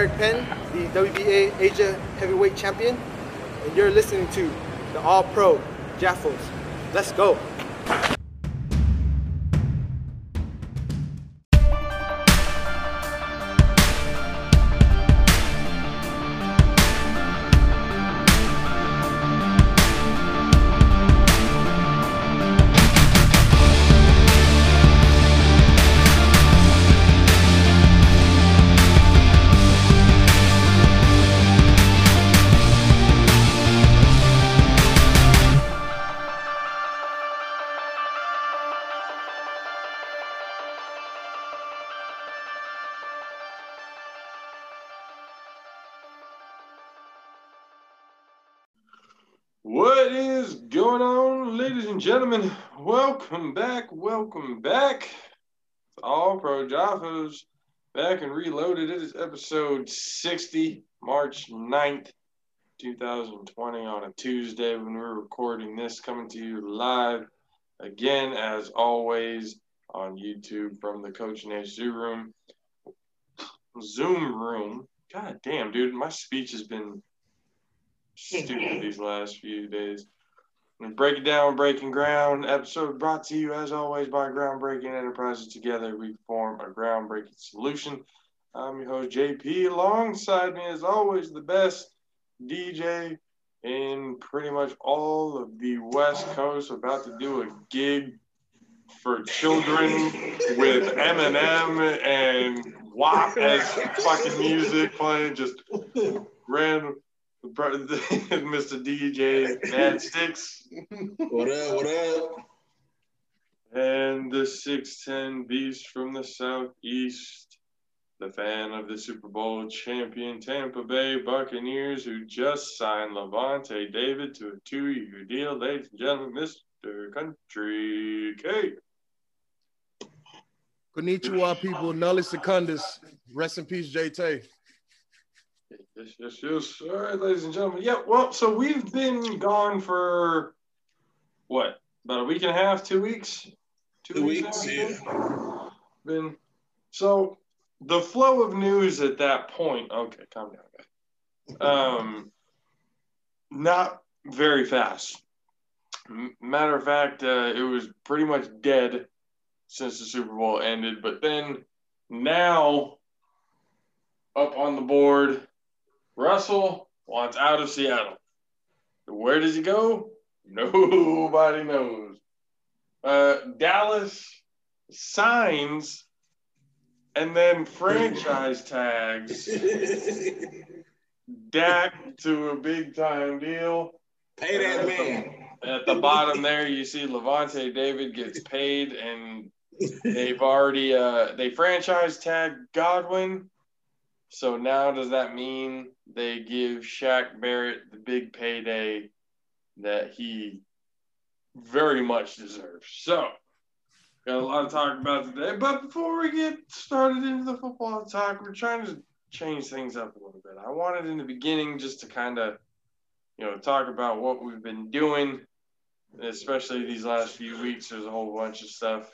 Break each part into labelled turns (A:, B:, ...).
A: Eric Penn, the WBA Asia Heavyweight Champion, and you're listening to the All Pro Jaffos. Let's go.
B: Ladies and gentlemen? Welcome back, welcome back. to All Pro Jaffos back and reloaded. It is episode 60, March 9th, 2020, on a Tuesday when we're recording this, coming to you live again, as always, on YouTube from the Coach Nate Zoo Room. Zoom room. God damn, dude, my speech has been stupid these last few days. Break it down, breaking ground. Episode brought to you as always by Groundbreaking Enterprises. Together we form a groundbreaking solution. I'm your host JP. Alongside me, as always, the best DJ in pretty much all of the West Coast. About to do a gig for children with Eminem and WAP as fucking music playing. Just random. Mr. DJ Mad Sticks
C: What up? What up?
B: and the 6'10 beast from the southeast, the fan of the Super Bowl champion Tampa Bay Buccaneers, who just signed Lavonte David to a two year deal. Ladies and gentlemen, Mr. Country K.
D: Konnichiwa, people. Nully Secundus. Rest in peace, JT.
B: Yes, yes, yes. All right, ladies and gentlemen. Yeah, well, so we've been gone for what? About a week and a half, two weeks?
C: Two weeks,
B: now, I
C: yeah.
B: Been so the flow of news at that point. Okay, calm down, guys. Um, not very fast. Matter of fact, uh, it was pretty much dead since the Super Bowl ended. But then now, up on the board, Russell wants out of Seattle. Where does he go? Nobody knows. Uh, Dallas signs and then franchise tags Dak to a big time deal.
C: Pay that man.
B: At the bottom there, you see Lavonte David gets paid, and they've already uh, they franchise tag Godwin. So now does that mean they give Shaq Barrett the big payday that he very much deserves? So got a lot to talk about today. But before we get started into the football talk, we're trying to change things up a little bit. I wanted in the beginning just to kind of you know talk about what we've been doing especially these last few weeks there's a whole bunch of stuff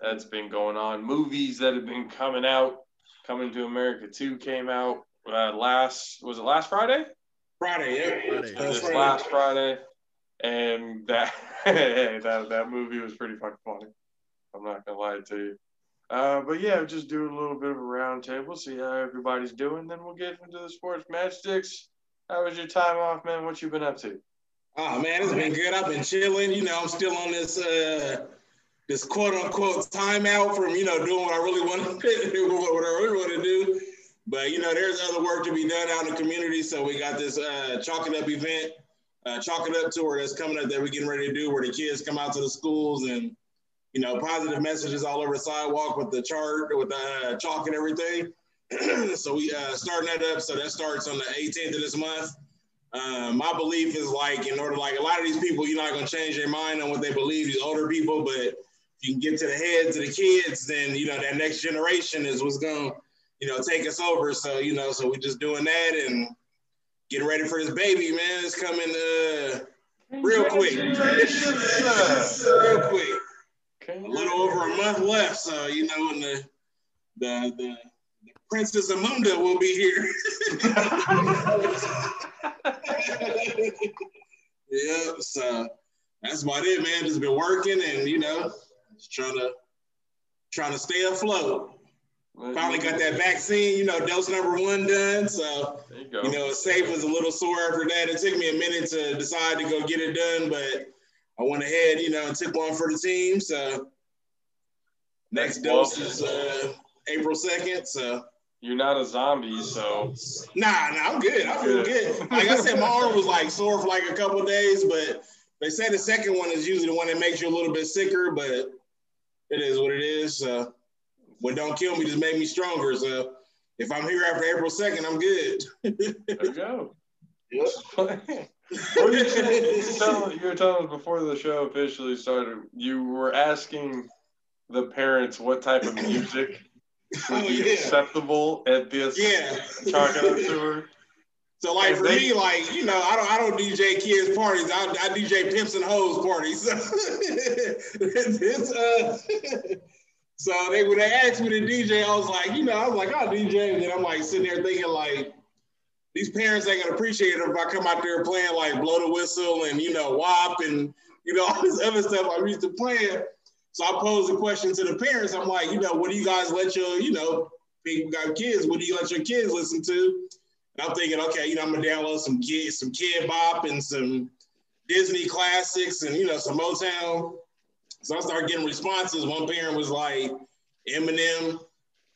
B: that's been going on movies that have been coming out coming to america 2 came out uh, last was it last friday
C: Friday, yeah.
D: Friday.
B: This
C: Friday.
B: last friday and that that that movie was pretty fucking funny i'm not gonna lie to you uh, but yeah, just do a little bit of a round table, see how everybody's doing. Then we'll get into the sports matchsticks. How was your time off, man? What you been up to?
C: Oh man, it's been good. I've been chilling. You know, I'm still on this uh this quote unquote timeout from you know doing what I really want to do, what I really want to do. But you know, there's other work to be done out in the community. So we got this uh chalk it up event, uh chalk it up tour that's coming up that we're getting ready to do where the kids come out to the schools and you know, positive messages all over the sidewalk with the chart, with the uh, chalk and everything. so we uh, starting that up. So that starts on the 18th of this month. Um, my belief is like, in order, like a lot of these people, you're not to change their mind on what they believe. These older people, but you can get to the heads of the kids, then you know that next generation is what's going to, you know, take us over. So you know, so we're just doing that and getting ready for this baby, man. It's coming uh, real quick, real quick a little over a month left. So you know, and the the the Princess Amunda will be here. yeah, so that's about it, man. Just been working and you know, just trying to trying to stay afloat. Finally got that vaccine, you know, dose number one done. So
B: you
C: you know, safe was a little sore after that. It took me a minute to decide to go get it done, but I went ahead, you know, and took one for the team. So next dose is uh, April 2nd. So
B: You're not a zombie, so
C: nah, nah, I'm good. I feel good. Like I said, my arm was like sore for like a couple of days, but they say the second one is usually the one that makes you a little bit sicker, but it is what it is. So what don't kill me just make me stronger. So if I'm here after April 2nd, I'm good.
B: there you go.
C: Yep.
B: were you, you, were telling, you were telling us before the show officially started, you were asking the parents what type of music would
C: Oh,
B: be
C: yeah.
B: acceptable at this
C: Yeah.
B: chalk it up tour.
C: So like for me, like you know, I don't I don't DJ kids parties. I, I DJ pimps and hoes parties. This, uh, so they when they asked me to DJ, I was like, you know, I was like, I'll DJ, and then I'm like sitting there thinking like. These parents ain't gonna appreciate it if I come out there playing like blow the whistle and you know WAP and you know all this other stuff I'm used to playing. So I posed a question to the parents. I'm like, you know, what do you guys let your, you know, people got kids, what do you let your kids listen to? And I'm thinking, okay, you know, I'm gonna download some kids, some Kidz Bop and some Disney classics and you know some Motown. So I started getting responses. One parent was like Eminem,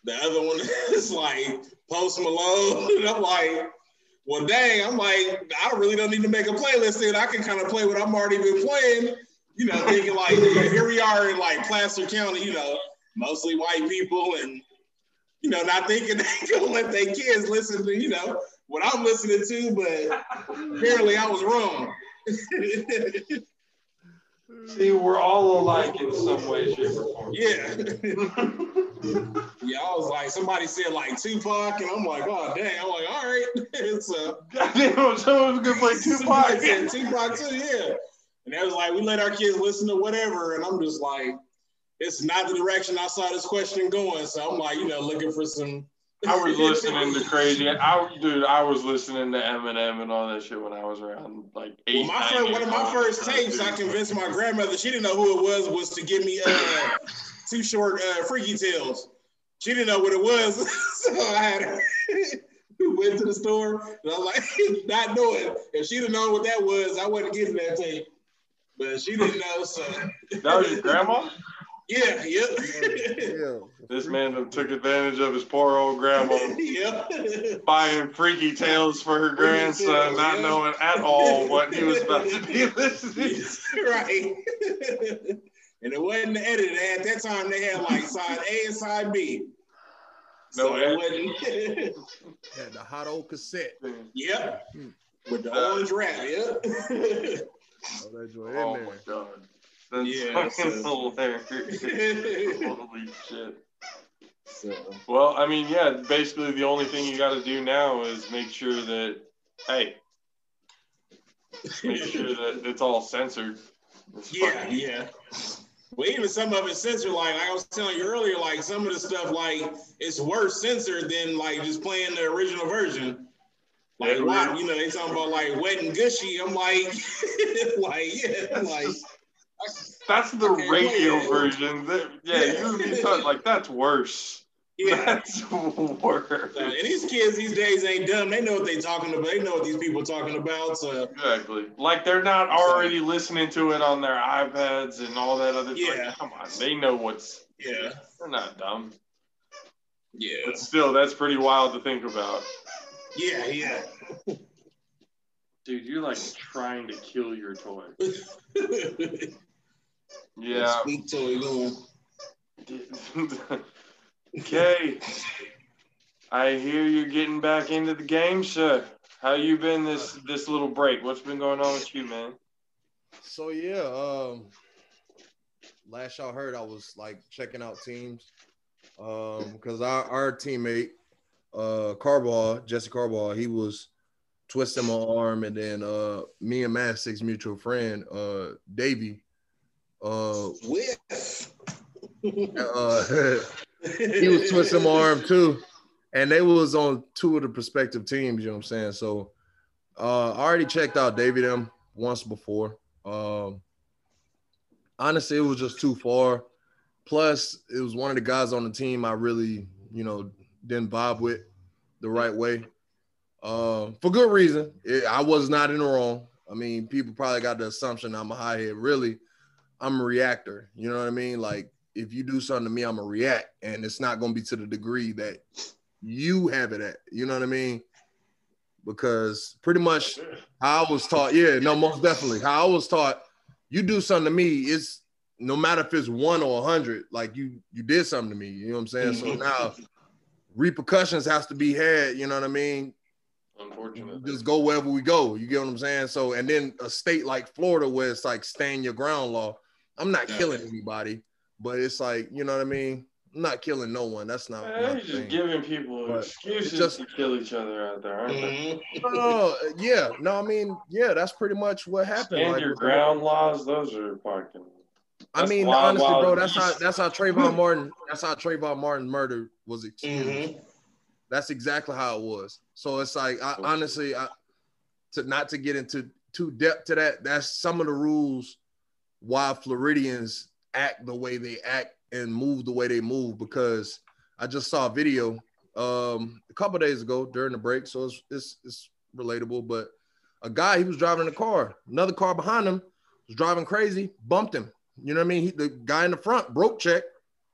C: the other one is like Post Malone. And I'm like, well, dang, I'm like, I really don't need to make a playlist then. I can kind of play what I'm already been playing, you know, thinking like, here we are in like Placer County, you know, mostly white people and you know, not thinking they gonna let their kids listen to, you know, what I'm listening to, but apparently I was wrong.
B: See, we're all alike in some way, shape, or form.
C: yeah. yeah, I was like, somebody said like Tupac, and I'm like, oh dang, I'm like, all right. so
B: Goddamn, someone gonna play Tupac.
C: said Tupac too, yeah. And they was like, we let our kids listen to whatever, and I'm just like, it's not the direction I saw this question going. So I'm like, you know, looking for some.
B: I was listening to crazy. I dude, I was listening to Eminem and all that shit when I was around like eight.
C: Well, my first, one of my first tapes, I convinced my grandmother. She didn't know who it was. Was to give me uh, Too Short uh, freaky tales. She didn't know what it was, so I had her. we went to the store, and I was like, not knowing. If she'd have known what that was, I wasn't getting that tape. But she didn't know, so
B: That was your grandma.
C: Yeah, yep,
D: Yeah.
B: This man took advantage of his poor old grandma,
C: yep.
B: buying freaky tales for her grandson, not knowing at all what he was about to be listening. to.
C: right. and it wasn't edited. At that time, they had like side A and side B.
B: No
C: so it wasn't.
D: Had the hot old cassette.
C: yep. Hmm. With the orange wrap. Yep.
D: Oh, that joint
B: Oh
D: in
B: my
D: there.
B: god, that's
C: Yeah,
B: fucking
C: so-
B: hilarious. Holy shit.
C: so,
B: Well, I mean, yeah, basically the only thing you got to do now is make sure that, hey, make sure that it's all censored. It's
C: yeah,
B: fucking-
C: yeah. Well, even some of it's censored, like, like I was telling you earlier, like some of the stuff, like it's worse censored than like just playing the original version. Like,
B: Yeah,
C: you know, they talking about like wet and gushy. I'm like, like, yeah, like,
B: That's the
C: Okay,
B: radio
C: wait.
B: version. That, yeah,
C: Yeah.
B: you you thought like that's worse.
C: yeah.
B: That's worse.
C: And these kids these days ain't dumb. They know what they talking about. They know what these people talking about. So
B: Exactly. Like they're not already listening to it on their iPads and all that other.
C: Yeah.
B: Like, come on, they know what's.
C: yeah,
B: They're not dumb.
C: yeah,
B: But still, that's pretty wild to think about.
C: yeah, yeah.
B: Dude, you're like trying to kill your toy. Yeah.
C: Speak toy going.
B: okay. I hear you're getting back into the game, sir. How you been this this little break? What's been going on with you, man?
D: So yeah, um last y'all heard I was like checking out teams. Um because our, our teammate uh Carball, Jesse Carball, he was twisting my arm and then uh me and Matt Six mutual friend, uh Davey, uh
C: Whiff.
D: uh he was twisting my arm too. and they was on two of the prospective teams. You know what I'm saying? So uh, I already checked out David M once before. Um, honestly, it was just too far. Plus, it was one of the guys on the team I really, you know, didn't vibe with the right way. Uh, for good reason. It, I was not in the wrong. I mean, people probably got the assumption I'm a high head. Really, I'm a reactor. You know what I mean? Like, if you do something to me, I'm a react, and it's not going to be to the degree that you have it at. You know what I mean? Because pretty much how I was taught, yeah, no, most definitely. How I was taught, you do something to me, it's no matter if it's one or a hundred, like you you did something to me. You know what I'm saying? So mm-hmm. now repercussions has to be had, you know what I mean?
B: Unfortunately.
D: Just go wherever we go. You get what I'm saying? So and then a state like Florida where it's like stand your ground law. I'm not killing anybody, but it's like, you know what I mean? I'm not killing no one. That's not.
B: Man,
D: my
B: you're just
D: thing.
B: giving people
D: But
B: excuses
D: just-
B: to kill each other out there, aren't they?
C: Mhm.
D: No, yeah, no, I mean, yeah, that's pretty much what happened.
B: And
D: like,
B: your
D: with the-
B: ground laws, those are fucking.
D: I mean,
B: wild,
D: honestly, bro,
B: wild
D: that's how that's how Trayvon Martin, that's how Trayvon Martin murder was excused.
C: Mhm.
D: That's exactly how it was. So it's like, I honestly, I, to not to get into too depth to that, that's some of the rules why Floridians act the way they act and move the way they move. Because I just saw a video um, a couple days ago during the break, so it's, it's it's relatable. But a guy, he was driving in a car, another car behind him was driving crazy, bumped him. You know what I mean? He, the guy in the front broke check,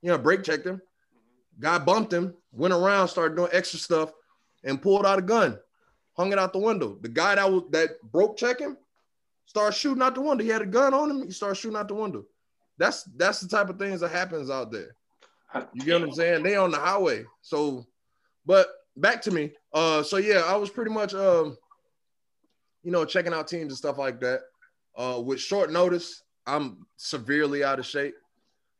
D: you know, brake checked him. Guy bumped him, went around, started doing extra stuff, and pulled out a gun, hung it out the window. The guy that was that broke check him started shooting out the window. He had a gun on him. He started shooting out the window. That's that's the type of things that happens out there. You get what I'm saying? They on the highway. So, but back to me. Uh, so yeah, I was pretty much um, you know, checking out teams and stuff like that. Uh, with short notice, I'm severely out of shape.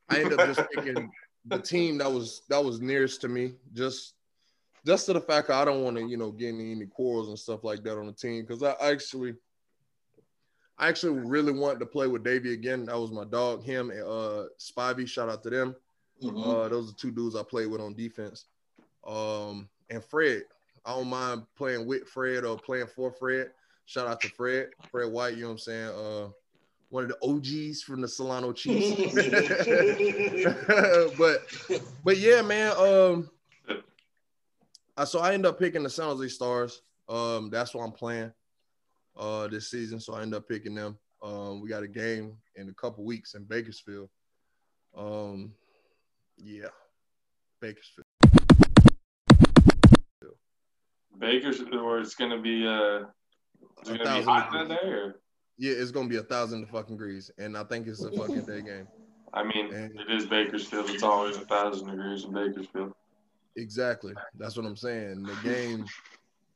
D: I ended up just picking the team that was that was nearest to me, just just to the fact I don't want to, you know, get any, any quarrels and stuff like that on the team. Cause I actually I actually really wanted to play with Davey again. That was my dog, him and uh Spivey. Shout out to them.
C: Mhm.
D: Uh, those are two dudes I played with on defense. Um, and Fred, I don't mind playing with Fred or playing for Fred. Shout out to Fred, Fred White. You know what I'm saying? Uh, one of the OGs from the Solano Chiefs. but but yeah, man. Um, I, so I end up picking the San Jose Stars. Um, that's what I'm playing uh this season. So I end up picking them. Um, we got a game in a couple weeks in Bakersfield. Um, yeah, Bakersfield.
B: Bakers, or it's gonna be uh, it's
D: A
B: gonna be hot that
D: degrees.
B: day, or
D: Yeah, it's gonna be a thousand fucking degrees, and I think it's a fucking day game.
B: I mean,
D: And-
B: it is Bakersfield. It's always a thousand degrees in Bakersfield.
D: Exactly. That's what I'm saying. The game,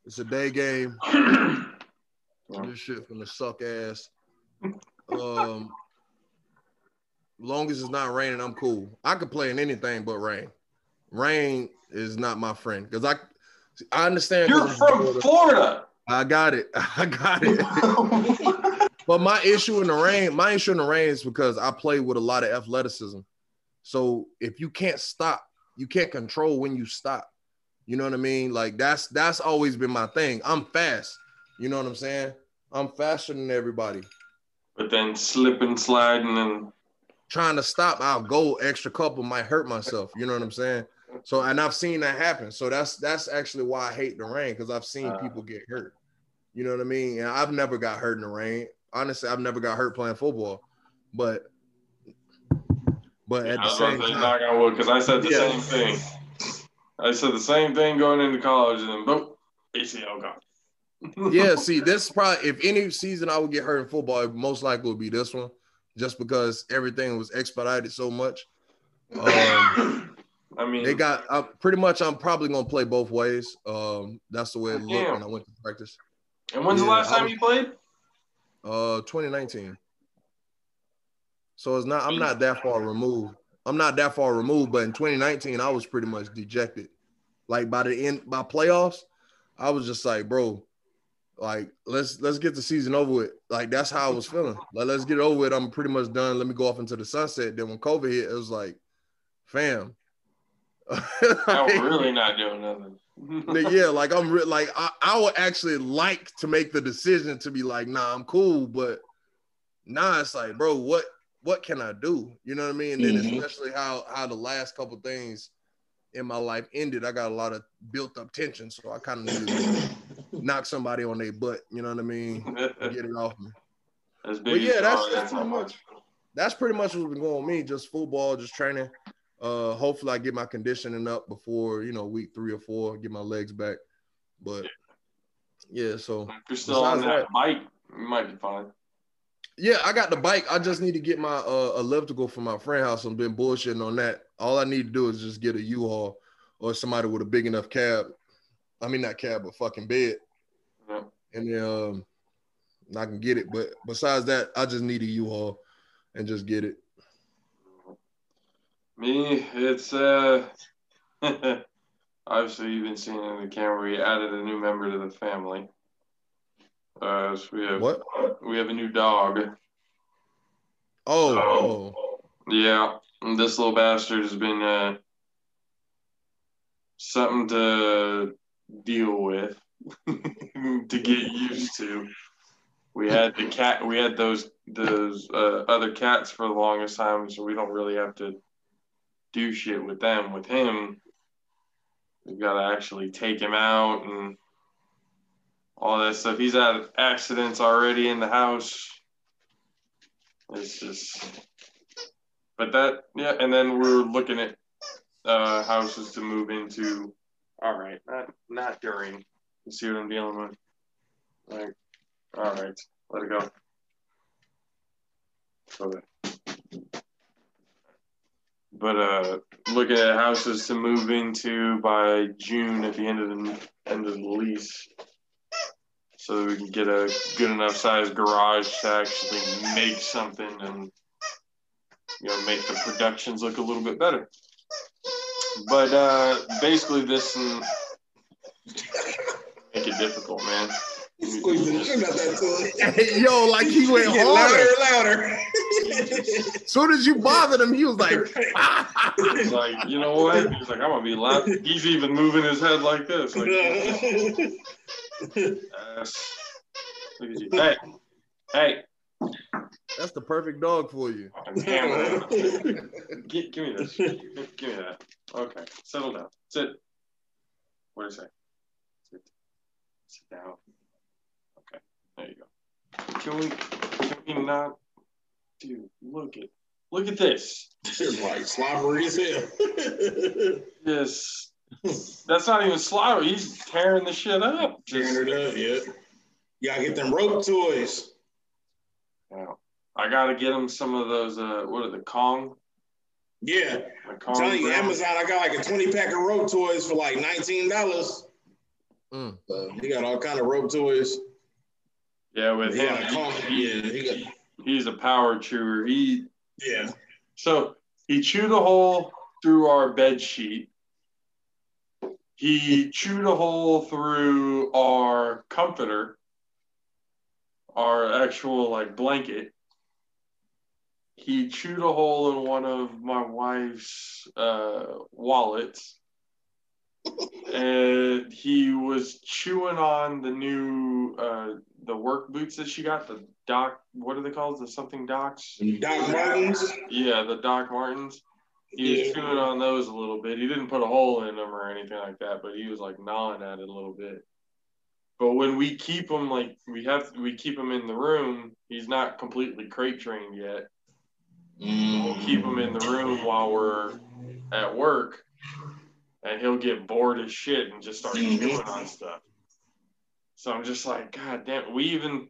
D: it's a day game. This shit from the suck ass. Um, long as it's not raining, I'm cool. I could play in anything but rain. Rain is not my friend because I, I understand.
B: You're
D: I'm
B: from Florida.
D: I got it. I got it. But my issue in the rain, my issue in the rain is because I play with a lot of athleticism. So if you can't stop, you can't control when you stop. You know what I mean? Like that's that's always been my thing. I'm fast. You know what I'm saying? I'm faster than everybody.
B: but then slipping, sliding, and
D: Trying to stop, I'll go extra couple, might hurt myself. You know what I'm saying? So and I've seen that happen. So that's that's actually why I hate the rain because I've seen
B: Uh.
D: people get hurt. You know what I mean? And I've never got hurt in the rain. Honestly, I've never got hurt playing football. But but at the same
B: say
D: time,
B: knock on wood because I said the
D: Yeah.
B: same thing. I said the same thing going into college, and then boom, ACL gone.
D: Yeah. See, this probably if any season I would get hurt in football, it most likely would be this one, just because everything was expedited so much. Um,
B: I mean,
D: they got uh, pretty much. I'm probably gonna play both ways. Um, that's the way it looked
B: Damn.
D: when I went to practice.
B: and when's the last time
D: was-
B: you played?
D: Uh, 2019. So it's not. I'm not that far removed. I'm not that far removed, but in 2019, I was pretty much dejected. Like by the end, by playoffs, I was just like, bro, like let's let's get the season over with. Like that's how I was feeling. Like let's get it over with. I'm pretty much done. Let me go off into the sunset. Then when COVID hit, it was like, fam,
B: I'm really not doing nothing.
D: yeah, like I'm re- like I, I would actually like to make the decision to be like, nah, I'm cool, but nah, it's like, bro, what what can I do? You know what I mean? And then
C: Mhm.
D: especially how how the last couple things in my life ended, I got a lot of built up tension, so I kind of needed knock somebody on their butt. You know what I mean? Get it off me.
B: As
D: But yeah, that's, that's pretty much that's pretty much what's been going on me. Just football, just training. Uh, hopefully I get my conditioning up before you know week three or four, get my legs back. But yeah, so
B: If you're still on
D: Besides
B: that bike, you might be fine.
D: yeah, I got the bike. I just need to get my uh, elliptical from my friend house. I've been bullshitting on that. All I need to do is just get a U-Haul or somebody with a big enough cab. I mean not cab, but fucking bed,
B: Yeah.
D: and then um, I can get it. But besides that, I just need a U-Haul and just get it.
B: Me, it's uh obviously you've been seeing in the camera we added a new member to the family. Uh so we have
D: What?
B: we have a new dog.
D: Oh, oh.
B: Yeah. and this little bastard has been uh something to deal with to get used to. We had the cat we had those those uh, other cats for the longest time, so we don't really have to do shit with them. With him, we've got to actually take him out and all that stuff. He's had accidents already in the house. It's just, but that, yeah. And then we're looking at uh, houses to move into. All right, not not during. You see what I'm dealing with? Like, all right, let it go. That but uh looking at houses to move into by June at the end of the end of the lease so we can get a good enough sized garage to actually make something and you know make the productions look a little bit better but uh basically this and make it difficult man
C: Squeezing the shit out that toy.
D: Yo, like he went
C: Get
D: harder.
C: louder and louder.
D: Soon as you bothered him, he was like,
B: he's like you know what he's like i'm gonna be loud he's even moving his head like this like yes. look at you hey hey
D: "That's the perfect dog for you."
B: Fucking hammer. Gi- give me this. Give me that. Okay. Settle down. Sit. What did I say? Sit. Down. Okay. There you go. Can we can we not dude, look at look at this.
C: It's like slobbery as hell.
B: This that's not even slobber. He's tearing the shit up.
C: Tearing it up, yeah. Gotta get them rope toys.
B: yeah. I gotta get him some of those uh what are the Kong?
C: Yeah.
B: The
C: I'm telling you. Amazon, I got like a 20 pack of rope toys for like $19.
D: Mm.
C: So he got all kind of rope toys.
B: Yeah, with
C: Yeah,
B: him.
C: Kong,
B: he-
C: yeah, he got,
B: he's a power chewer. He
C: yeah.
B: So he chewed a hole through our bed sheet. He chewed a hole through our comforter, our actual like blanket. He chewed a hole in one of my wife's uh, wallets. And he was chewing on the new uh, the work boots that she got the doc what are they called the something docs
C: Doc Martens.
B: yeah, the Doc Martens. He was chewing on those a little bit. He didn't put a hole in them or anything like that, but he was like gnawing at it a little bit. But when we keep him, like we have, we keep him in the room. He's not completely crate trained yet. We'll keep him in the room while we're at work, and he'll get bored as shit and just start chewing on stuff. So I'm just like, God damn. We even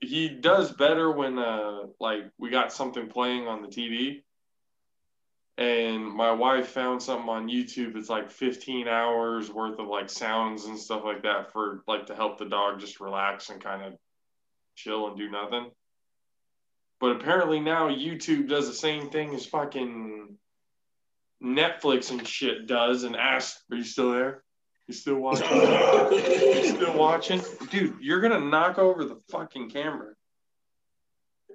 B: he does better when uh like we got something playing on the TV. And my wife found something on YouTube. It's like 15 hours worth of like sounds and stuff like that for like to help the dog just relax and kind of chill and do nothing. But apparently now YouTube does the same thing as fucking Netflix and shit does. And ask, are you still there? You still watching? You still watching? Dude, you're gonna knock over the fucking camera.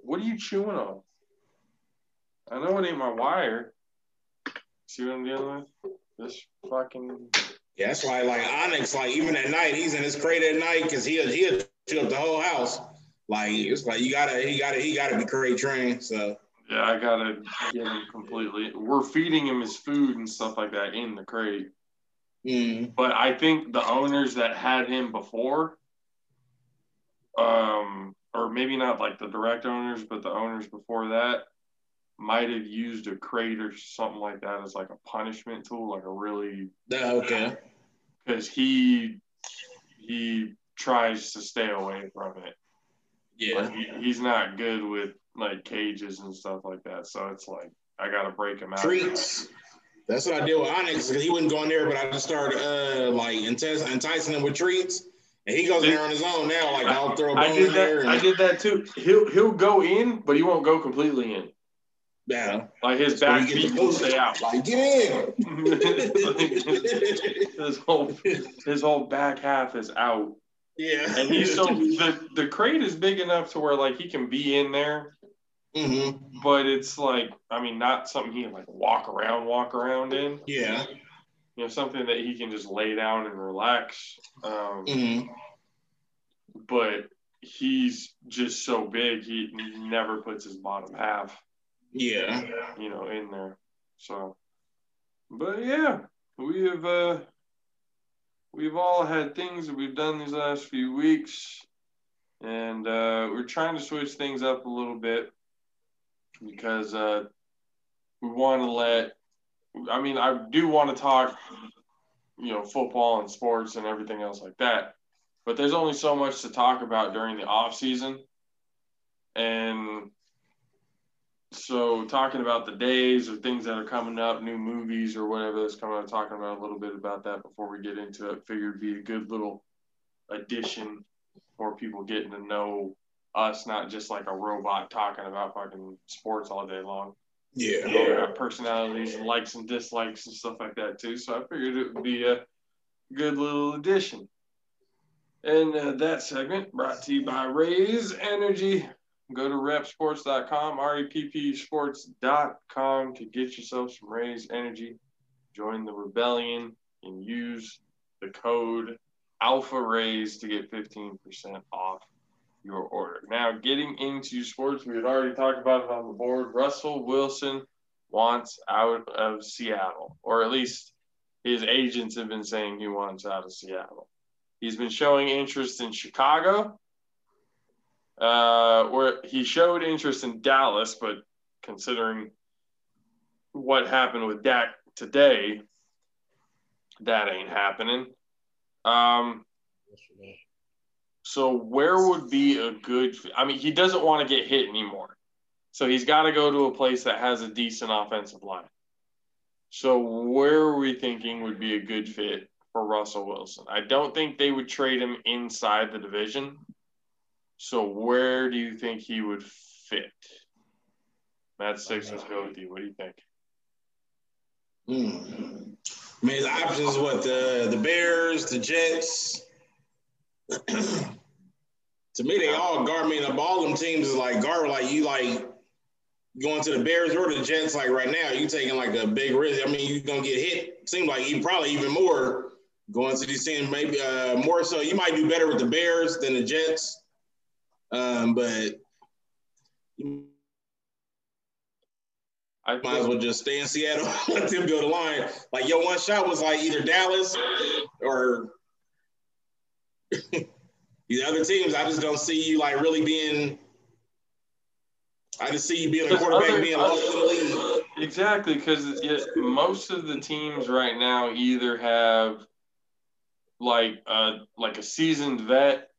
B: What are you chewing on? I know it ain't my wire. See what I'm dealing with? This fucking
C: Yeah, that's why like Onyx, like even at night, he's in his crate at night because he'll he'll chill up the whole house. Like it's like you gotta he gotta he gotta be crate trained. So
B: yeah, I gotta get him completely. We're feeding him his food and stuff like that in the crate.
C: mm,
B: But I think the owners that had him before, um, or maybe not like the direct owners, but the owners before that, might have used a crate or something like that as like a punishment tool, like a really
C: okay.
B: because he he tries to stay away from it.
C: Yeah.
B: Like, he, he's not good with like cages and stuff like that. So it's like I gotta break him out.
C: Treats. That's what I did with Onyx because he wouldn't go in there, but I just started uh like entice, enticing him with treats. And he goes in there on his own now. Like I'll throw a
B: I
C: bone
B: did
C: in there. And,
B: I did that too. He'll he'll go in, but he won't go completely in.
C: yeah.
B: Like his back
C: get the
B: feet will stay out.
C: Like get in.
B: his whole his whole back half is out,
C: yeah.
B: and he's so the the crate is big enough to where like he can be in there,
C: hmm
B: but it's like I mean not something he can like walk around walk around in.
C: Yeah.
B: You know something that he can just lay down and relax. Um,
C: hmm
B: But he's just so big he never puts his bottom half.
C: Yeah.
B: you know, in there. So, but yeah, we have uh, we've all had things that we've done these last few weeks, and uh, we're trying to switch things up a little bit because uh, we want to let. I mean, I do want to talk, you know, football and sports and everything else like that, but there's only so much to talk about during the off season, and so talking about the days or things that are coming up, new movies or whatever that's coming up, talking about a little bit about that before we get into it. Figured be a good little addition for people getting to know us, not just like a robot talking about fucking sports all day long.
C: Yeah.
B: We got personalities and likes and dislikes and stuff like that too. So I figured it would be a good little addition. And uh, that segment brought to you by Raze Energy. Go to reppsports.com, R-E-P-P sports.com to get yourself some Raze Energy. Join the rebellion and use the code Alpha Raze to get 15% off your order. Now, getting into sports, we had already talked about it on the board. Russell Wilson wants out of Seattle, or at least his agents have been saying he wants out of Seattle. He's been showing interest in Chicago, uh, where he showed interest in Dallas, but considering what happened with Dak today, that ain't happening. Um, so where would be a good? I mean, he doesn't want to get hit anymore, so he's got to go to a place that has a decent offensive line. So where are we thinking would be a good fit for Russell Wilson? I don't think they would trade him inside the division. So where do you think he would fit? Matt Six, let's go with you. What do you think?
C: Hmm. I mean, the options is what the the Bears, the Jets. to me, they all guard. I mean, of all them teams is like guard. Like you like going to the Bears or the Jets. Like right now, you taking like a big risk. I mean, you gonna get hit. Seems like you probably even more going to these teams. Maybe uh, more so. You might do better with the Bears than the Jets. Um, but
B: I
C: might as well just stay in Seattle, let them go the line. Like your one shot was like either Dallas or these other teams. I just don't see you like really being. I just see you being a
B: Because
C: quarterback
B: other-
C: being lost in the league.
B: exactly because most of the teams right now either have like a like a seasoned vet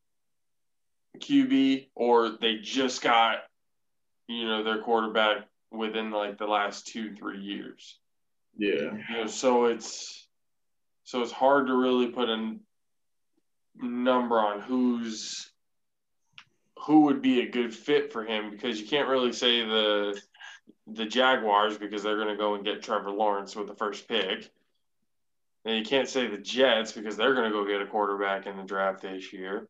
B: QB or they just got you know their quarterback within like the last two three years.
C: Yeah.
B: you know so it's so it's hard to really put a n- number on who's who would be a good fit for him because you can't really say the the Jaguars because they're going to go and get Trevor Lawrence with the first pick. And you can't say the Jets because they're going to go get a quarterback in the draft this year.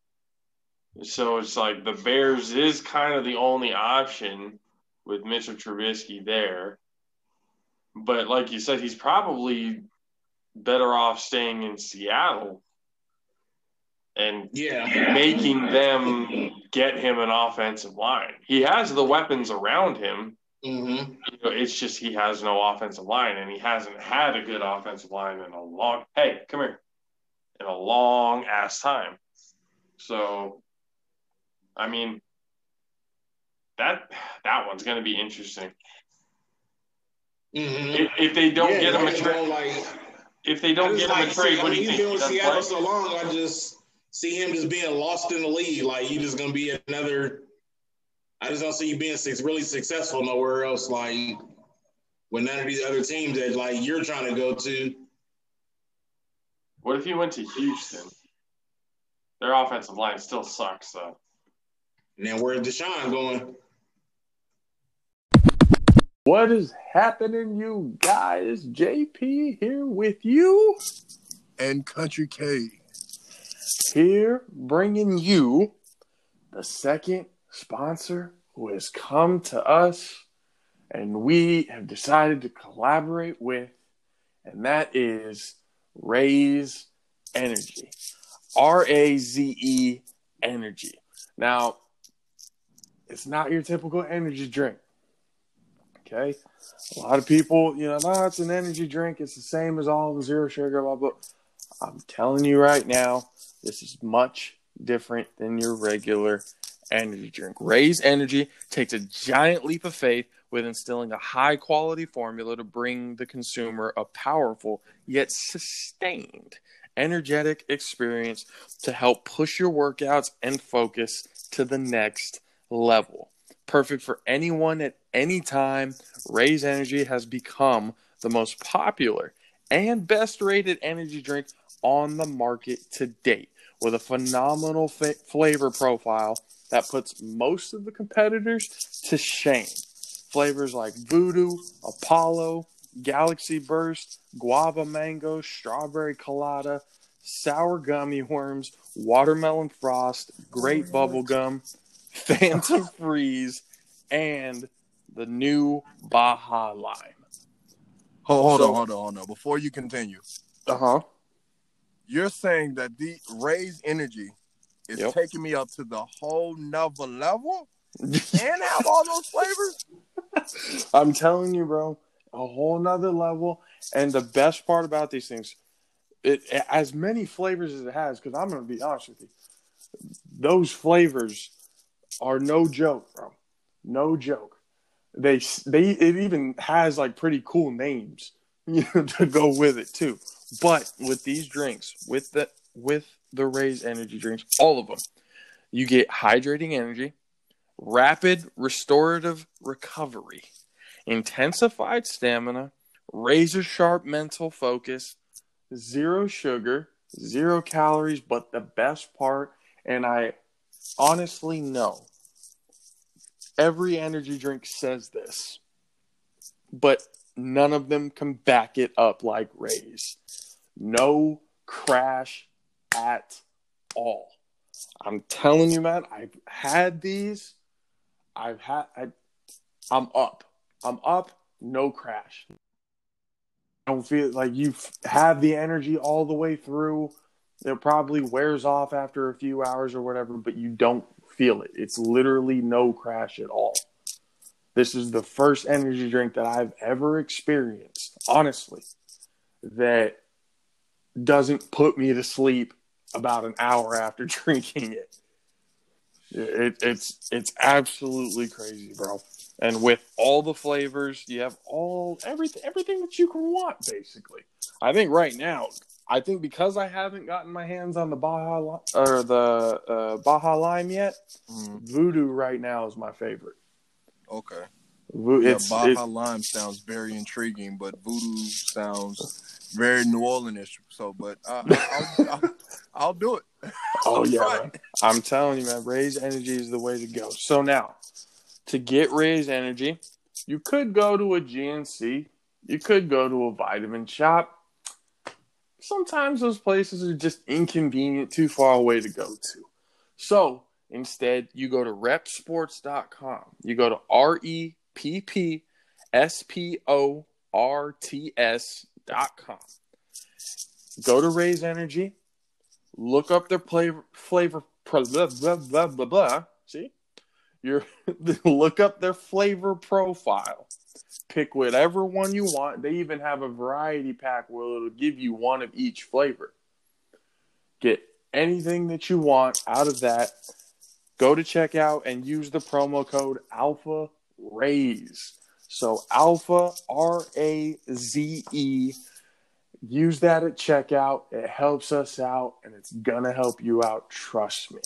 B: So it's like the Bears is kind of the only option with Mitchell Trubisky there. But like you said, he's probably better off staying in Seattle and
C: Yeah.
B: making them get him an offensive line. He has the weapons around him.
C: hmm
B: You know, it's just he has no offensive line, and he hasn't had a good offensive line in a long. Hey, come here, in a long ass time. So, I mean, that that one's going to be interesting.
C: hmm
B: If, if they don't
C: yeah,
B: get him a trade,
C: like
B: if they don't get him a trade, what do you think?
C: He's been with Seattle
B: play?
C: so long. I just see him just being lost in the league. Like he just gonna be another. I just don't see you being six, really successful nowhere else. Like with none of these other teams that like you're trying to go to.
B: What if you went to Houston? Their offensive line still sucks, though.
C: And then where's Deshaun going?
E: What is happening, you guys? JP here with you,
F: and Country K.
E: here bringing you the second sponsor who has come to us and we have decided to collaborate with, and that is Raze Energy. R A Z E Energy. Now, it's not your typical energy drink. Okay. A lot of people, you know, oh, it's an energy drink. It's the same as all the zero sugar, blah, blah. I'm telling you right now, this is much different than your regular energy drink. Raze Energy takes a giant leap of faith with instilling a high quality formula to bring the consumer a powerful yet sustained energetic experience to help push your workouts and focus to the next level. Perfect for anyone at any time, Raze Energy has become the most popular and best rated energy drink on the market to date with a phenomenal fa- flavor profile that puts most of the competitors to shame. Flavors like Voodoo, Apollo, Galaxy Burst, Guava Mango, Strawberry Colada, Sour Gummy Worms, Watermelon Frost, Great Bubble Gum, Phantom Freeze, and the new Baja Lime.
F: Hold, hold
E: So-
F: on, hold on, hold on. Before you continue,
E: Uh huh.
F: You're saying that the Raze Energy is
E: Yep.
F: taking me up to the whole nother level and have all those flavors?
E: I'm telling you, bro, a whole nother level. And the best part about these things, it as many flavors as it has. Because I'm gonna be honest with you, those flavors are no joke, bro. No joke. They they it even has like pretty cool names, you know, to go with it too. But with these drinks, with the with the Raze Energy drinks, all of them, you get hydrating energy, rapid restorative recovery, intensified stamina, razor sharp mental focus, zero sugar, zero calories, but the best part, and I honestly know every energy drink says this, but none of them can back it up like Raze. No crash at all. I'm telling you, man, I've had these. I've had I, I'm up. I'm up, no crash. I don't feel like you have the energy all the way through. It probably wears off after a few hours or whatever, but you don't feel it. It's literally no crash at all. This is the first energy drink that I've ever experienced, honestly, that doesn't put me to sleep about an hour after drinking it. It, it's it's absolutely crazy, bro. And with all the flavors, you have all everything everything that you can want, basically. I think right now, I think because I haven't gotten my hands on the Baja or the uh, Baja Lime yet,
F: Mm,
E: Voodoo right now is my favorite.
F: Okay.
E: Vo-
F: Yeah, Baja
E: it-
F: Lime sounds very intriguing, but Voodoo sounds very New Orleans. So, but uh, I'll, I'll, I'll do it.
E: Oh yeah. I'm telling you, man. Raze Energy is the way to go. So now, to get Raze Energy, you could go to a GNC, you could go to a vitamin shop. Sometimes those places are just inconvenient, too far away to go to. So instead, you go to reppsports.com. You go to R E P P S P O R T S dot com. go to Raze Energy, look up their flavor flavor blah blah blah blah blah. See, you're look up their flavor profile. Pick whatever one you want. They even have a variety pack where it'll give you one of each flavor. Get anything that you want out of that. Go to checkout and use the promo code Alpha Raze. So Alpha R A Z E. Use that at checkout. It helps us out and it's gonna help you out. Trust me.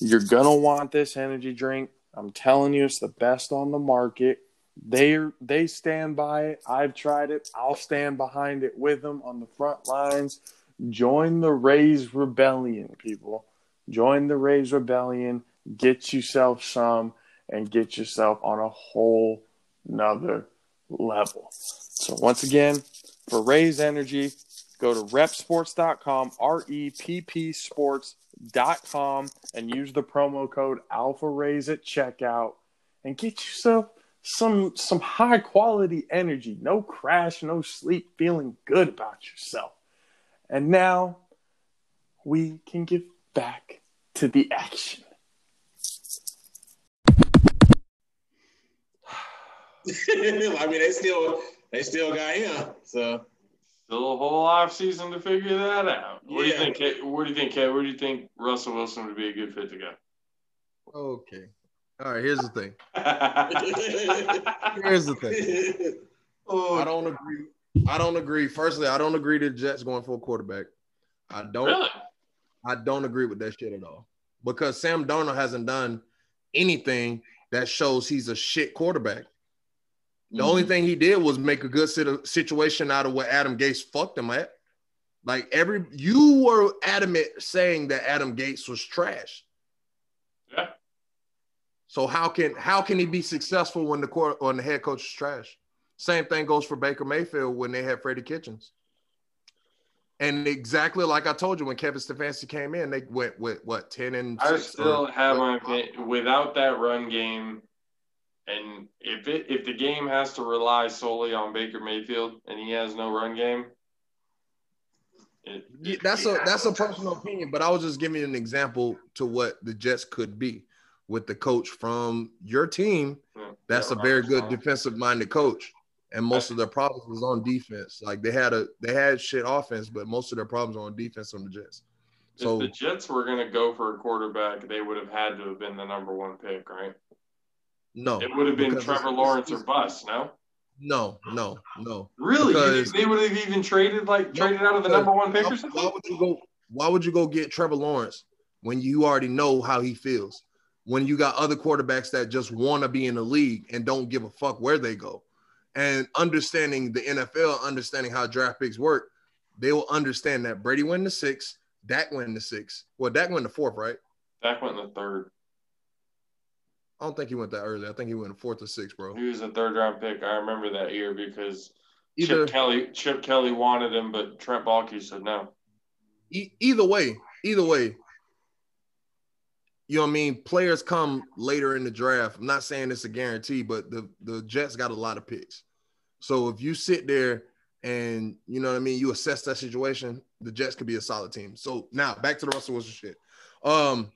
E: You're gonna want this energy drink. I'm telling you, it's the best on the market. They they stand by it. I've tried it. I'll stand behind it with them on the front lines. Join the Raze Rebellion, people. Join the Raze Rebellion. Get yourself some and get yourself on a whole nother level. So once again, for Raze Energy, go to reppsports.com, R E P P sports.com, and use the promo code Alpha Raze at checkout and get yourself some some high quality energy. No crash, no sleep, feeling good about yourself. And now we can get back to the action.
C: I mean, they still they still got him. So
B: Still a whole off season to figure that out. What do you think? Kate? What do you think, Kate? Where do you think Russell Wilson would be a good fit to go?
D: Okay. All right. Here's the thing. Here's the thing. Oh. I don't agree. I don't agree. Firstly, I don't agree to the Jets going for a quarterback. I don't.
B: really?
D: I don't agree with that shit at all because Sam Darnold hasn't done anything that shows he's a shit quarterback. The only mm-hmm. thing he did was make a good sit- situation out of what Adam Gase fucked him at. Like every you were adamant saying that Adam Gase was trash.
B: Yeah.
D: So how can how can he be successful when the court when the head coach is trash? Same thing goes for Baker Mayfield when they had Freddie Kitchens. And exactly like I told you, when Kevin Stefanski came in, they went with what ten and
B: I
D: six
B: still have my opinion. Without that run game, and if it if the game has to rely solely on Baker Mayfield and he has no run game, it,
D: Yeah, that's a that's a personal opinion, but I was just giving you an example to what the Jets could be with the coach from your team.
B: Yeah,
D: That's a very good
B: uh-huh.
D: defensive minded coach, and most of their problems was on defense. Like they had a they had shit offense, but most of their problems are on defense on the Jets. So
B: if the Jets were going to go for a quarterback, they would have had to have been the number one pick, right?
D: No,
B: It would have been Trevor Lawrence or bust, no?
D: No, no, no.
B: Really?
D: Because-
B: they would have even traded like
D: No,
B: traded out of the number one pick
D: why,
B: or
D: why would you go? Why would you go get Trevor Lawrence when you already know how he feels? When you got other quarterbacks that just want to be in the league and don't give a fuck where they go, and understanding the NFL, understanding how draft picks work, they will understand that Brady went the six, Dak went the six. Well, Dak went the fourth, right?
B: Dak went in the third.
D: I don't think he went that early. I think he went fourth or sixth, bro.
B: He was a third round pick. I remember that year because
D: Either
B: Chip Kelly Chip Kelly wanted him, but Trent Baalke said no.
D: e- either way, either way, you know what I mean? Players come later in the draft. I'm not saying it's a guarantee, but the, the Jets got a lot of picks. So if you sit there and you know what I mean, you assess that situation, the Jets could be a solid team. So now back to the Russell Wilson shit. Um,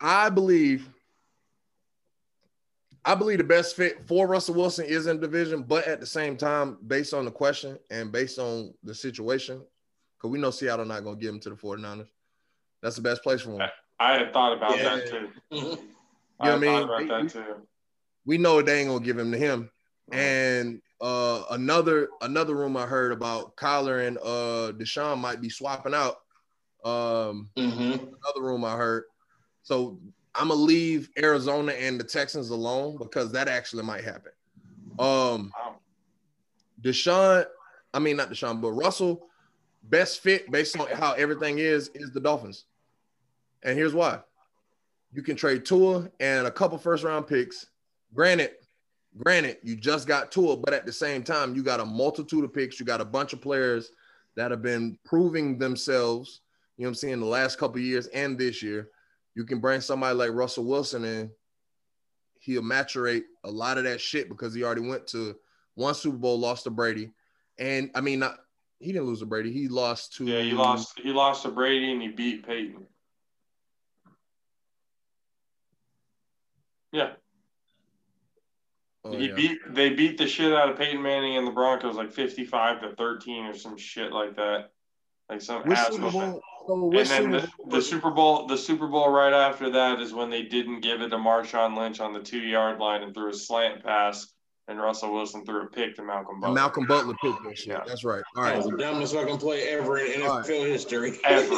D: I believe I believe the best fit for Russell Wilson is in division, but at the same time, based on the question and based on the situation, because we know Seattle not going to give him to the 49ers. That's the best place for him.
B: I had thought about
C: Yeah.
B: that too.
C: Mhm.
B: I
D: You know what I
B: thought
D: mean?
B: about
D: We-
B: that too.
D: We know they ain't going to give him to him. And uh, another another room I heard about Kyler and uh, Deshaun might be swapping out. Um,
C: Mhm.
D: another room I heard. So I'm gonna leave Arizona and the Texans alone because that actually might happen. Um. Deshaun, I mean not Deshaun, but Russell, best fit based on how everything is is the Dolphins, and here's why: you can trade Tua and a couple first round picks. Granted, granted, you just got Tua, but at the same time, you got a multitude of picks. You got a bunch of players that have been proving themselves. You know what I'm saying? The last couple years and this year, you can bring somebody like Russell Wilson in. He'll maturate a lot of that shit because he already went to one Super Bowl, lost to Brady, and I mean, not he didn't lose to Brady. He lost to
B: Yeah, he lost. He lost to Brady and he beat Peyton. Yeah,
D: Oh,
B: he
D: yeah.
B: beat. They beat the shit out of Peyton Manning and the Broncos like fifty-five to thirteen or some shit like that. Like some
D: Which Super. Bowl? So
B: And then the, the Super Bowl, the Super Bowl right after that is when they didn't give it to Marshawn Lynch on the two-yard line and threw a slant pass, and Russell Wilson threw a pick to Malcolm
D: and
B: Butler.
D: Malcolm Butler picked that shit.
B: Yeah.
D: That's right. All
C: That the dumbest fucking play ever in NFL
D: All right.
C: history.
B: Ever.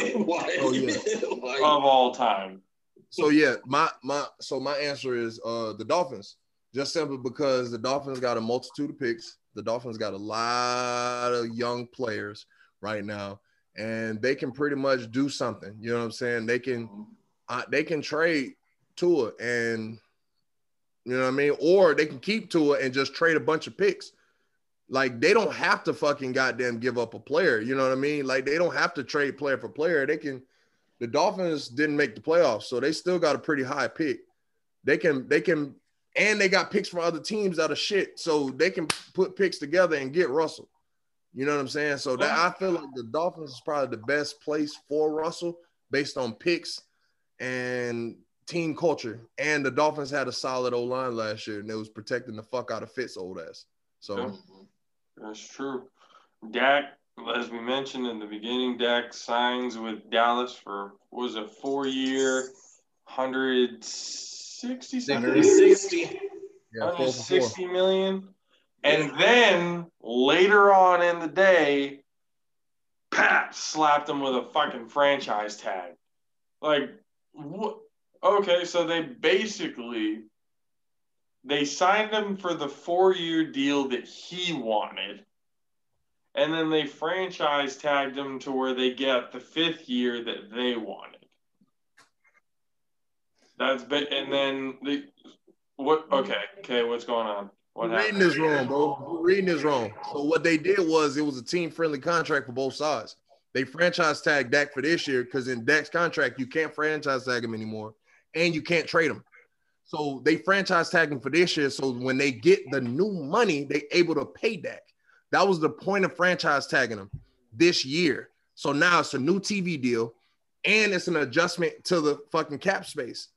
D: Oh, yeah.
C: like-
B: of all time.
D: So yeah, my my so my answer is uh the Dolphins. Just simply because the Dolphins got a multitude of picks. The Dolphins got a lot of young players right now, and they can pretty much do something. You know what I'm saying? They can uh, they can trade Tua and you know what I mean, or they can keep Tua and just trade a bunch of picks. Like they don't have to fucking goddamn give up a player. You know what I mean? Like they don't have to trade player for player. They can. The Dolphins didn't make the playoffs, so they still got a pretty high pick. They can they can and they got picks from other teams out of shit, so they can put picks together and get Russell. You know what I'm saying? So that oh. I feel like the Dolphins is probably the best place for Russell based on picks and team culture. And the Dolphins had a solid O line last year, and they was protecting the fuck out of Fitz old ass. So
B: That's true. Dak, as we mentioned in the beginning, Dak signs with Dallas for what was a four year, hundred sixty something,
C: 160.
D: yeah, four
B: hundred sixty million, and then later on in the day, Pat slapped him with a fucking franchise tag. Like, what? Okay, so they basically they signed him for the four-year deal that he wanted, and then they franchise tagged him to where they get the fifth year that they wanted. That's been, and then the what? Okay, okay, what's going on? What
D: reading this wrong, bro. You're reading this wrong. So what they did was it was a team friendly contract for both sides. They franchise tag Dak for this year because in Dak's contract you can't franchise tag him anymore, and you can't trade him. So they franchise tag him for this year. So when they get the new money, they able to pay Dak. That was the point of franchise tagging him this year. So now it's a new TV deal, and it's an adjustment to the fucking cap space.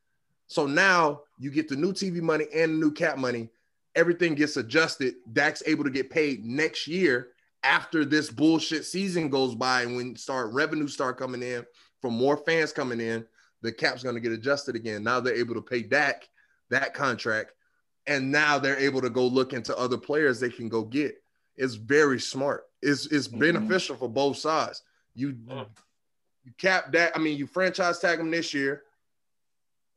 D: So now you get the new TV money and the new cap money everything gets adjusted. Dak's able to get paid next year after this bullshit season goes by, and when start revenue start coming in from more fans coming in, the cap's going to get adjusted again. Now they're able to pay Dak that contract, and now they're able to go look into other players they can go get. It's very smart. It's it's
C: Mhm.
D: beneficial for both sides. You you cap that. I mean, you franchise tag them this year,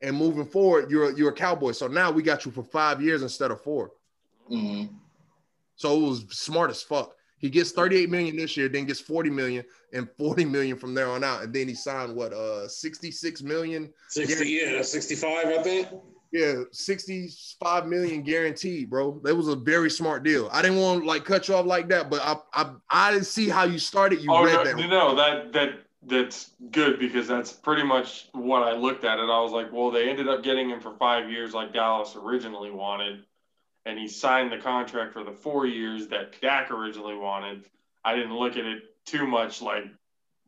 D: and moving forward, you're a, you're a cowboy. So now we got you for five years instead of four.
C: Mhm.
D: So it was smart as fuck. He gets 38 million this year, then gets 40 million and 40 million from there on out. And then he signed what uh 66 million.
C: 60, yeah, 65, I think.
D: Yeah, 65 million guaranteed, bro. That was a very smart deal. I didn't want to like cut you off like that, but I I, I didn't see how you started. You
B: oh
D: read
B: no,
D: that.
B: no, that that that's good because that's pretty much what I looked at it. I was like, well, they ended up getting him for five years like Dallas originally wanted, and he signed the contract for the four years that Dak originally wanted. I didn't look at it too much like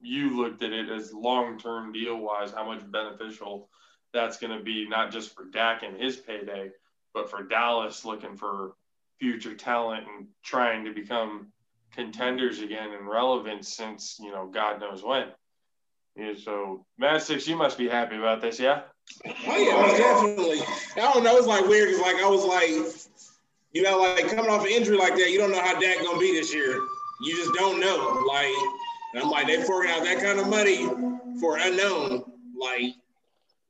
B: you looked at it as long term deal wise, how much beneficial that's going to be, not just for Dak and his payday, but for Dallas looking for future talent and trying to become contenders again and relevant since, you know, God knows when. Yeah, so Mad Six, you must be happy about this, yeah?
C: Oh yeah, most definitely. I don't know. It's like weird because like I was like, you know, like coming off an injury like that, you don't know how Dak gonna be this year. You just don't know. Like, I'm like, they forking out that kind of money for unknown. Like,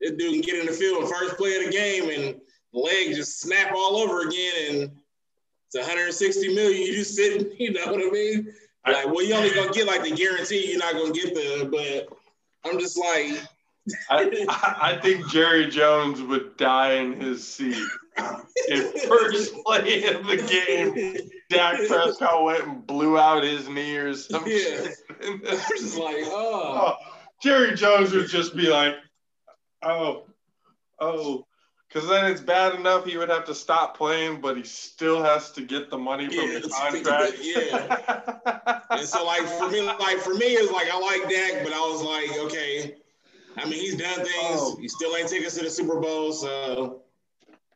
C: this dude can get in the field and first play of the game and the leg just snap all over again, and it's 160 million. You just sitting, you know what I mean? Like, well, you only gonna get like the guarantee. You're not gonna get the, but I'm just like.
B: I, I think Jerry Jones would die in his seat if first play of the game, Dak Prescott went and blew out his knee or some
C: Yeah.
B: shit.
C: I'm just like, oh.
B: Oh, Jerry Jones would just be like, "Oh, oh, Because then it's bad enough he would have to stop playing, but he still has to get the money from
C: Yeah,
B: the
C: it's-
B: contract.
C: yeah. And so, like for me, like for me, it's like I like Dak, but I was like, okay. I mean, he's done things.
B: Oh.
C: He still ain't taken us to the Super Bowl, so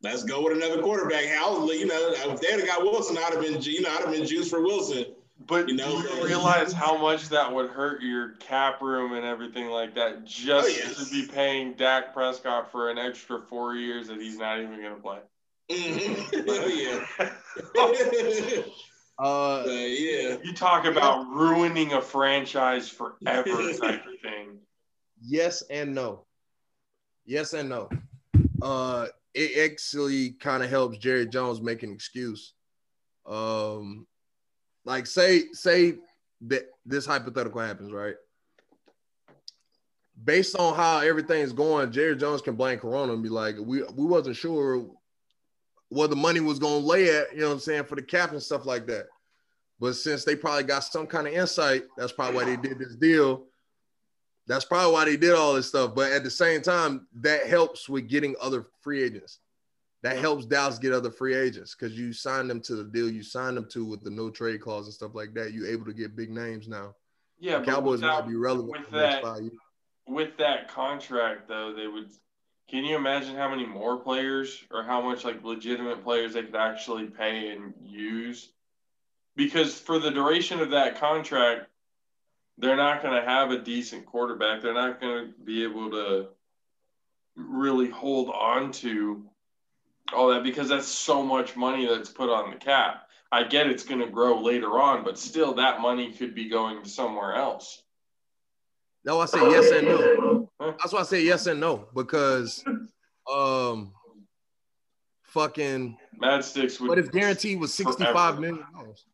C: let's go with another quarterback. How you know if they'd have got Wilson, I'd have been, you know, I'd have been juiced for Wilson.
B: But
C: You know,
B: do you realize how much that would hurt your cap room and everything like that just
C: Oh, yes.
B: to be paying Dak Prescott for an extra four years that he's not even going to play?
C: Mhm. oh yeah,
D: Uh,
C: Uh, yeah.
B: you talk about ruining a franchise forever type of thing.
D: yes and no. Yes and no. Uh, it actually kind of helps Jerry Jones make an excuse. Um, like say say that this hypothetical happens, right? Based on how everything's going, Jerry Jones can blame Corona and be like, we we wasn't sure where the money was gonna lay at, you know what I'm saying, for the cap and stuff like that. But since they probably got some kind of insight, that's probably why they did this deal. That's probably why they did all this stuff. But at the same time, that helps with getting other free agents. That helps Dallas get other free agents because you sign them to the deal you signed them to with the no trade clause and stuff like that. You're able to get big names now.
B: Yeah,
D: The Cowboys
B: without-
D: might be relevant
B: with
D: for the next
B: that- with that contract though they would can you imagine how many more players or how much like legitimate players they could actually pay and use because for the duration of that contract they're not going to have a decent quarterback they're not going to be able to really hold on to all that because that's so much money that's put on the cap i get it's going to grow later on but still that money could be going somewhere else
D: No, I say yes and no. That's why I say yes and no because um fucking
B: Mad Six would
D: but if guaranteed was. 65 million dollars.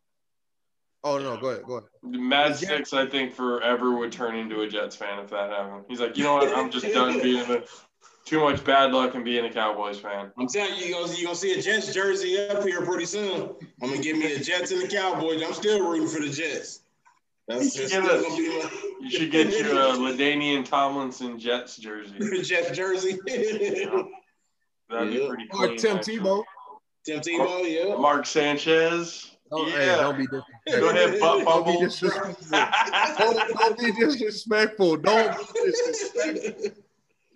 D: Oh no, go ahead, go ahead.
B: Mad Six, I think, forever would turn into a Jets fan if that happened. He's like, you know what? I'm just done being a, too much bad luck in being a Cowboys fan.
C: I'm telling you, you're gonna, you're gonna see a Jets jersey up here pretty soon. I'm gonna give me a Jets and the Cowboys. I'm still rooting for the Jets. That's,
B: You should
C: still
B: get
C: gonna be my
B: You should get you a LaDainian Tomlinson Jets jersey.
C: Jets jersey.
B: That'd be
C: Yeah.
B: pretty
D: Or. Tim
B: actually.
D: Tebow.
C: Tim Tebow, yeah.
B: Mark Sanchez.
D: Don't, hey,
B: yeah.
D: don't be disrespectful.
B: Go ahead, butt
D: Don't be disrespectful. don't, don't be disrespectful. Don't be disrespectful.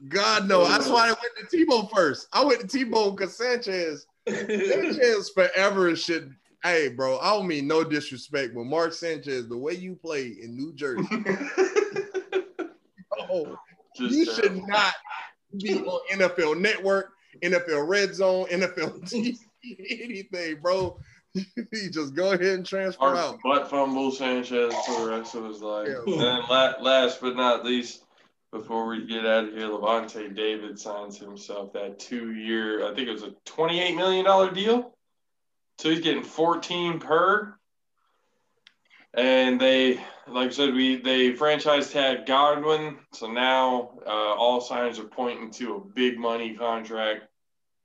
D: God no. That's oh. why I went to Tebow first. I went to Tebow because Sanchez. Sanchez forever should. Hey, bro, I don't mean no disrespect, but Mark Sanchez, the way you play in New Jersey, oh,
B: Just
D: you
B: terrible.
D: should not be on NFL Network, NFL Red Zone, NFL TV, anything, bro. you just go ahead and transfer
B: Our
D: out.
B: butt fumble Sanchez for the rest of his life.
D: Yeah.
B: And then last but not least, before we get out of here, Lavonte David signs himself that two-year, I think it was a twenty-eight million dollar deal. So he's getting fourteen per. And they, like I said, we they franchise tag Godwin. So now uh, all signs are pointing to a big money contract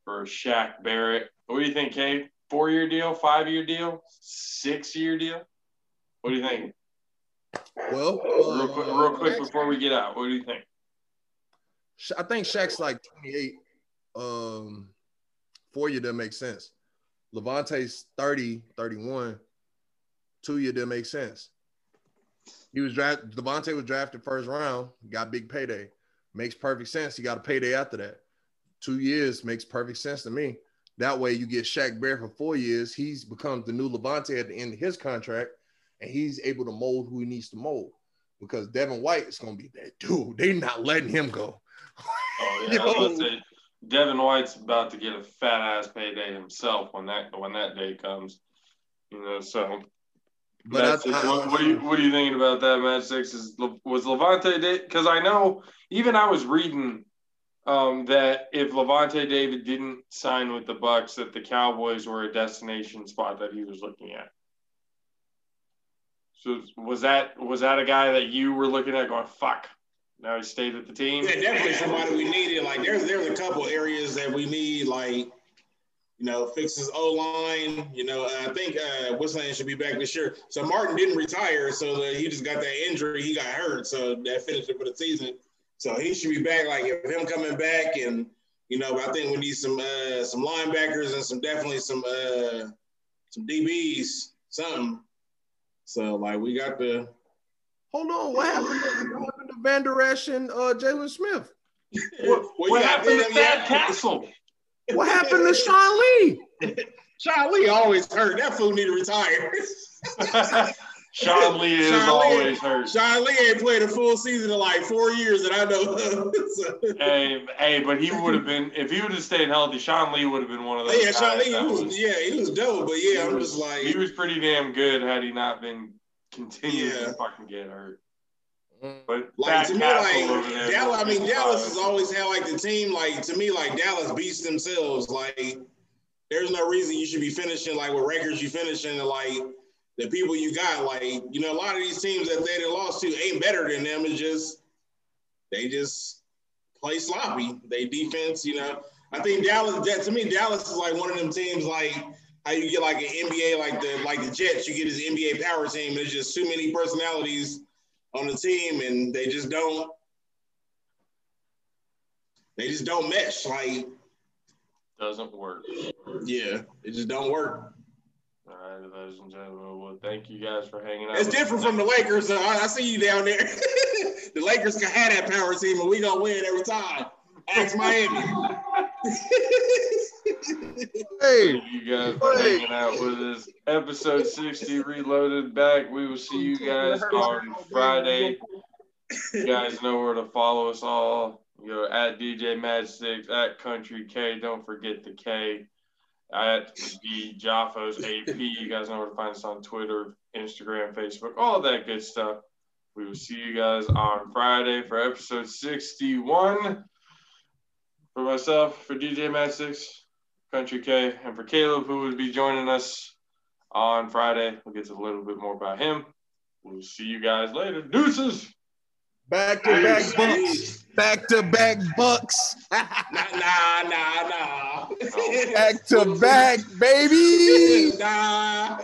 B: for Shaq Barrett. What do you think, Kate? Four year deal, five year deal, six year deal? What do you think?
D: Well,
B: Real quick, real quick
D: uh,
B: before we get out, what do you think?
D: I think Shaq's like 28. Um, four year doesn't make sense. Lavonte's 30, 31. Two year didn't make sense. He was drafted. Lavonte was drafted first round, got big payday. Makes perfect sense. He got a payday after that. Two years makes perfect sense to me. That way, you get Shaq Barrett for four years. He's becomes the new Lavonte at the end of his contract, and he's able to mold who he needs to mold. Because Devin White is going to be that dude. They're not letting him go.
B: Oh yeah, I was say, Devin White's about to get a fat ass payday himself when that when that day comes. You know, so
D: But I- I-
B: what, what are you what are you thinking about that, Mad Six? Is was Lavonte because I know even I was reading um, that if Lavonte David didn't sign with the Bucks, that the Cowboys were a destination spot that he was looking at. So was that was that a guy that you were looking at going fuck? Now he stayed at the team.
C: Yeah, definitely somebody we needed. Like there's there's a couple areas that we need, like you know, fixes O line. You know, I think uh, name should be back this year. So Martin didn't retire, so the, he just got that injury. He got hurt, so that finished it for the season. So he should be back. Like if him coming back and You know, I think we need some uh, some linebackers and some definitely some uh, some DBs, something. So like we got the
D: Hold on, what happened? To, what happened to Van Der Esch and uh, Jaylon Smith?
B: What,
C: Well,
B: what happened to
C: them,
B: Thad
C: yeah.
B: Castle?
D: What happened to Sean Lee?
C: Sean Lee always hurt. That fool need to retire.
B: Sean Lee is
C: Sean Lee-
B: always hurt.
C: Sean Lee ain't played a full season in like four years that I know of. So-
B: Hey, hey, but he would have been if he would have stayed healthy. Sean Lee would have been one of those.
C: yeah, Sean Lee, he was, yeah, he was dope. But yeah,
B: he
C: I'm
B: was-
C: just like,
B: he was pretty damn good had he not been continuing
C: Yeah.
B: to fucking get hurt.
D: Mm.
B: But
C: Like to me, like Dallas. I mean, Dallas has always had like the team. Like to me, like Dallas beats themselves. Like there's no reason you should be finishing like with records you finishing. Like the people you got, like you know, a lot of these teams that they lost to ain't better than them. It's just they just play sloppy. They defense, you know. I think Dallas. That to me, Dallas is like one of them teams like. How you get like an NBA like the like the Jets, you get this NBA power team. There's just too many personalities on the team and they just don't they just don't mesh. Like,
B: doesn't work.
C: yeah, it just don't work.
B: All right, ladies and gentlemen. Well, thank you guys for hanging out.
C: It's different from the Lakers. So I, I see you down there. the Lakers can have that power team and we gonna win every time. Ask Miami.
D: Hey,
B: Thank you guys for hanging out with us. Episode 60 reloaded back. We will see you guys on Friday. You guys know where to follow us all. You know, at DJ Mad Six, at Country K. Don't forget the K. At the Jaffos AP. You guys know where to find us on Twitter, Instagram, Facebook, all that good stuff. We will see you guys on Friday for episode 61. For myself, for DJ Mad Six, Country K, and for Caleb, who will be joining us on Friday. We'll get to a little bit more about him. We'll see you guys later. Deuces.
D: Back to back bucks. Back to back bucks.
C: Nah, nah, nah, nah.
D: back to back, baby.
C: nah.